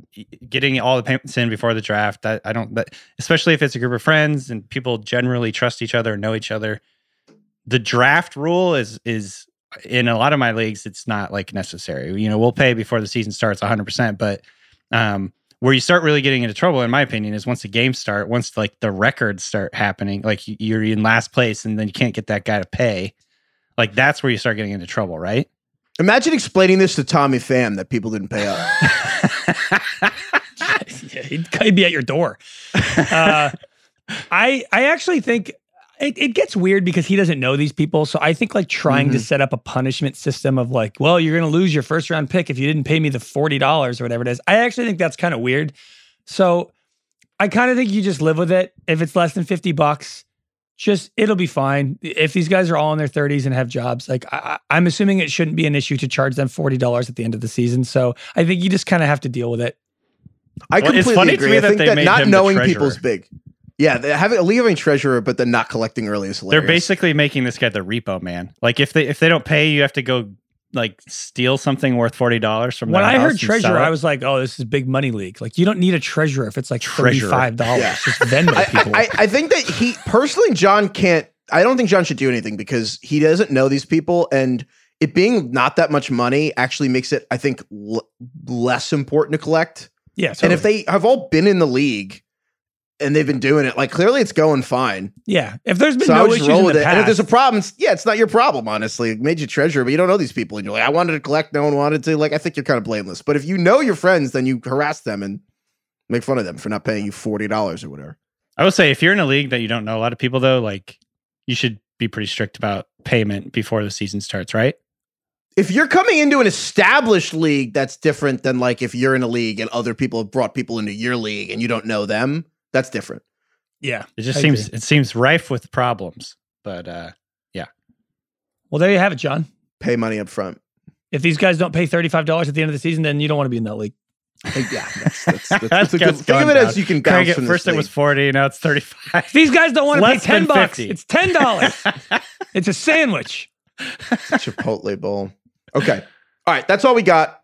getting all the payments in before the draft. I, I don't, but especially if it's a group of friends and people generally trust each other and know each other. The draft rule is is in a lot of my leagues, it's not like necessary. You know, we'll pay before the season starts 100, percent but um, where you start really getting into trouble, in my opinion, is once the games start, once like the records start happening, like you're in last place and then you can't get that guy to pay. Like that's where you start getting into trouble, right? Imagine explaining this to Tommy Pham that people didn't pay up. Yeah, he'd, he'd be at your door. Uh, I I actually think it, it gets weird because he doesn't know these people. So I think like trying to mm-hmm. set up a punishment system of like, well, you're gonna lose your first round pick if you didn't pay me the forty dollars or whatever it is. I actually think that's kind of weird. So I kind of think you just live with it. If it's less than fifty bucks, just it'll be fine. If these guys are all in their thirties and have jobs, like I, I- I'm assuming it shouldn't be an issue to charge them forty dollars at the end of the season. So I think you just kind of have to deal with it. I Well, it's completely funny to agree. me I that think they that made not him knowing treasurer. people's big. Yeah, they have a league having leaving treasurer, but then not collecting early is hilarious. They're basically making this guy the repo man. Like if they if they don't pay, you have to go like steal something worth forty dollars from. When their I house heard treasurer. I was like, "Oh, this is big money league. Like, you don't need a treasurer if it's like thirty-five dollars. Yeah. Just Venmo I, people." I, I think that he personally, John can't. I don't think John should do anything because he doesn't know these people, and it being not that much money actually makes it, I think, l- less important to collect. yeah, And if they have all been in the league and they've been doing it, like clearly it's going fine. yeah, if there's been So I no would issues roll in with the it. past, And if there's a problem, it's, yeah, it's not your problem, honestly. It made you treasurer, but you don't know these people. And you're like, I wanted to collect, no one wanted to. Like, I think you're kind of blameless. But if you know your friends, then you harass them and make fun of them for not paying you $40 or whatever. I will say, if you're in a league that you don't know a lot of people, though, like you should be pretty strict about payment before the season starts, right? If you're coming into an established league, that's different than like if you're in a league and other people have brought people into your league and you don't know them. That's different. Yeah. It just I seems agree. it seems rife with problems. But uh yeah. Well, there you have it, John. Pay money up front. If these guys don't pay $35 at the end of the season, then you don't want to be in that league. Yeah, that's, that's, that's, That's that's a good, think of gone it as you can Craig, bounce at from first this it was league. 40, now it's 35. These guys don't want to pay 10 than bucks. It's $10. it's a sandwich. Chipotle bowl. Okay. All right. That's all we got.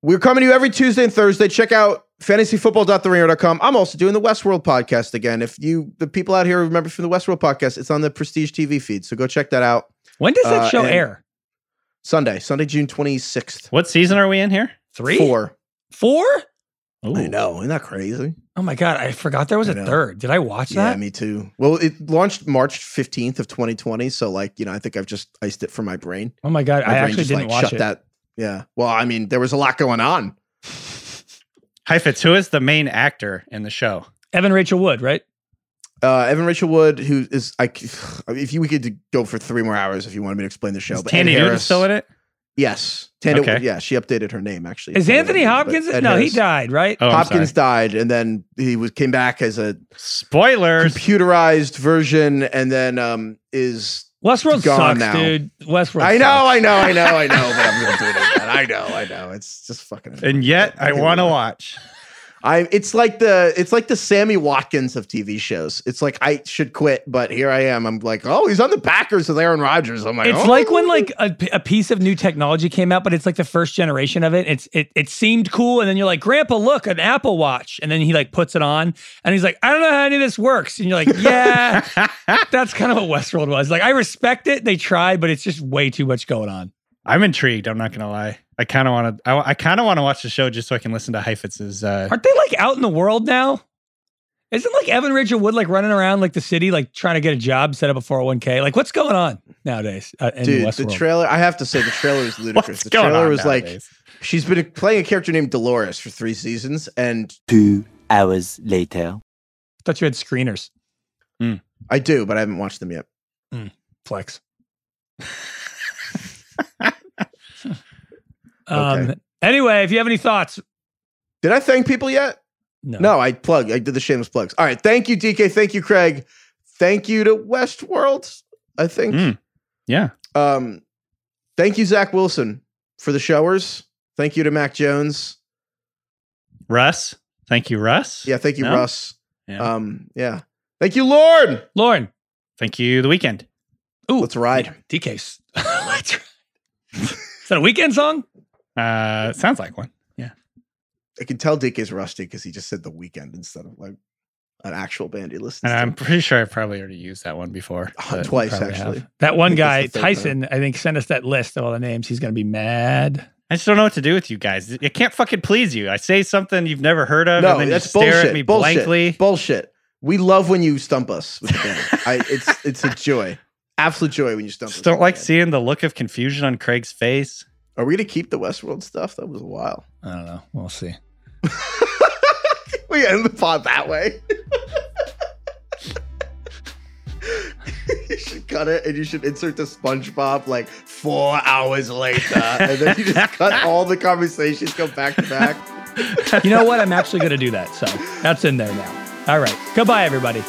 We're coming to you every Tuesday and Thursday. Check out fantasyfootball.theringer.com. I'm also doing the Westworld podcast again. If you, the people out here remember from the Westworld podcast, it's on the Prestige TV feed. So go check that out. When does that Uh, show air? Sunday, Sunday, June 26th. what season are we in here? Three? Four. Four? Ooh. I know. Isn't that crazy? Oh my God. I forgot there was I a know. third. Did I watch that? Yeah, me too. Well, it launched March 15th of 2020. So, like, you know, I think I've just iced it for my brain. oh my God. My I actually just, didn't like, watch shut it. that. Yeah. Well, I mean, there was a lot going on. Heifetz, who is the main actor in the show? Evan Rachel Wood, right? Uh, Evan Rachel Wood, who is I, c- if you we could go for three more hours if you wanted me to explain the show. Is but Thandie Ed Newton Harris- still in it? Yes, Thandie. Okay. Yeah, she updated her name actually. Is Thandie Anthony Newton, Hopkins? Ed No, he died, right? Oh, Hopkins died, and then he was came back as a spoiler computerized version, and then um is. Westworld gone sucks, now. dude. Westworld I know, sucks. I know, I know, I know, but I'm gonna do it again. I know, I know. It's just fucking. and yet I want to watch. I it's like the it's like the Sammy Watkins of TV shows. It's like I should quit, but here I am. I'm like, oh, he's on the Packers with Aaron Rodgers. I'm like, It's oh. like when like a piece of new technology came out, but it's like the first generation of it. It's it it seemed cool, and then you're like, Grandpa, look, an Apple Watch, and then he like puts it on, and he's like, I don't know how any of this works, and you're like, Yeah, that's kind of what Westworld was. Like, I respect it, they tried, but it's just way too much going on. I'm intrigued. I'm not gonna lie. I kind of want to. I, I kind of want to watch the show just so I can listen to Heifetz's. Uh, Aren't they like out in the world now? Isn't like Evan Rachel Wood like running around like the city, like trying to get a job, set up a 401k? Like, what's going on nowadays uh, in Dude, the Westworld? trailer. I have to say, the trailer is ludicrous. what's the going trailer on was like she's been playing a character named Dolores for three seasons, and Two hours later. I thought you had screeners. I do, but I haven't watched them yet. Flex. um. Okay. Anyway, if you have any thoughts, Did I thank people yet? no. No, I plug. I did the shameless plugs. All right, thank you, DK. Thank you, Craig. Thank you to Westworld. I think. Mm. Yeah. Um, thank you, Zach Wilson, for the showers. Thank you to Mac Jones. Russ. Thank you, Russ. Yeah, thank you, No? Russ. Yeah. Um, yeah. Thank you, Lord. Lauren. Thank you, the Weeknd. Ooh, Let's ride. DK's. Let's ride. Is that a Weeknd song? Uh, sounds like one. Yeah. I can tell Dick is rusty because he just said the Weeknd instead of like an actual band he listens And to. I'm pretty sure I've probably already used that one before. Uh, twice actually. have. That one guy, that's the third time. Tyson, I think sent us that list of all the names. He's gonna be mad. I just don't know what to do with you guys. It can't fucking please you. I say something you've never heard of, No, and then that's you stare bullshit. at me bullshit. blankly. Bullshit. We love when you stump us with the band. I, it's it's a joy, absolute joy when you stump Just us. don't like band. seeing the look of confusion on Craig's face. Are we gonna keep the Westworld stuff? That was a while. I don't know. We'll see. we end the pod that way. you should cut it and you should insert the SpongeBob like four hours later, and then you just cut all the conversations, go back to back. You know what? I'm actually gonna do that. So that's in there now. All right. Goodbye, everybody.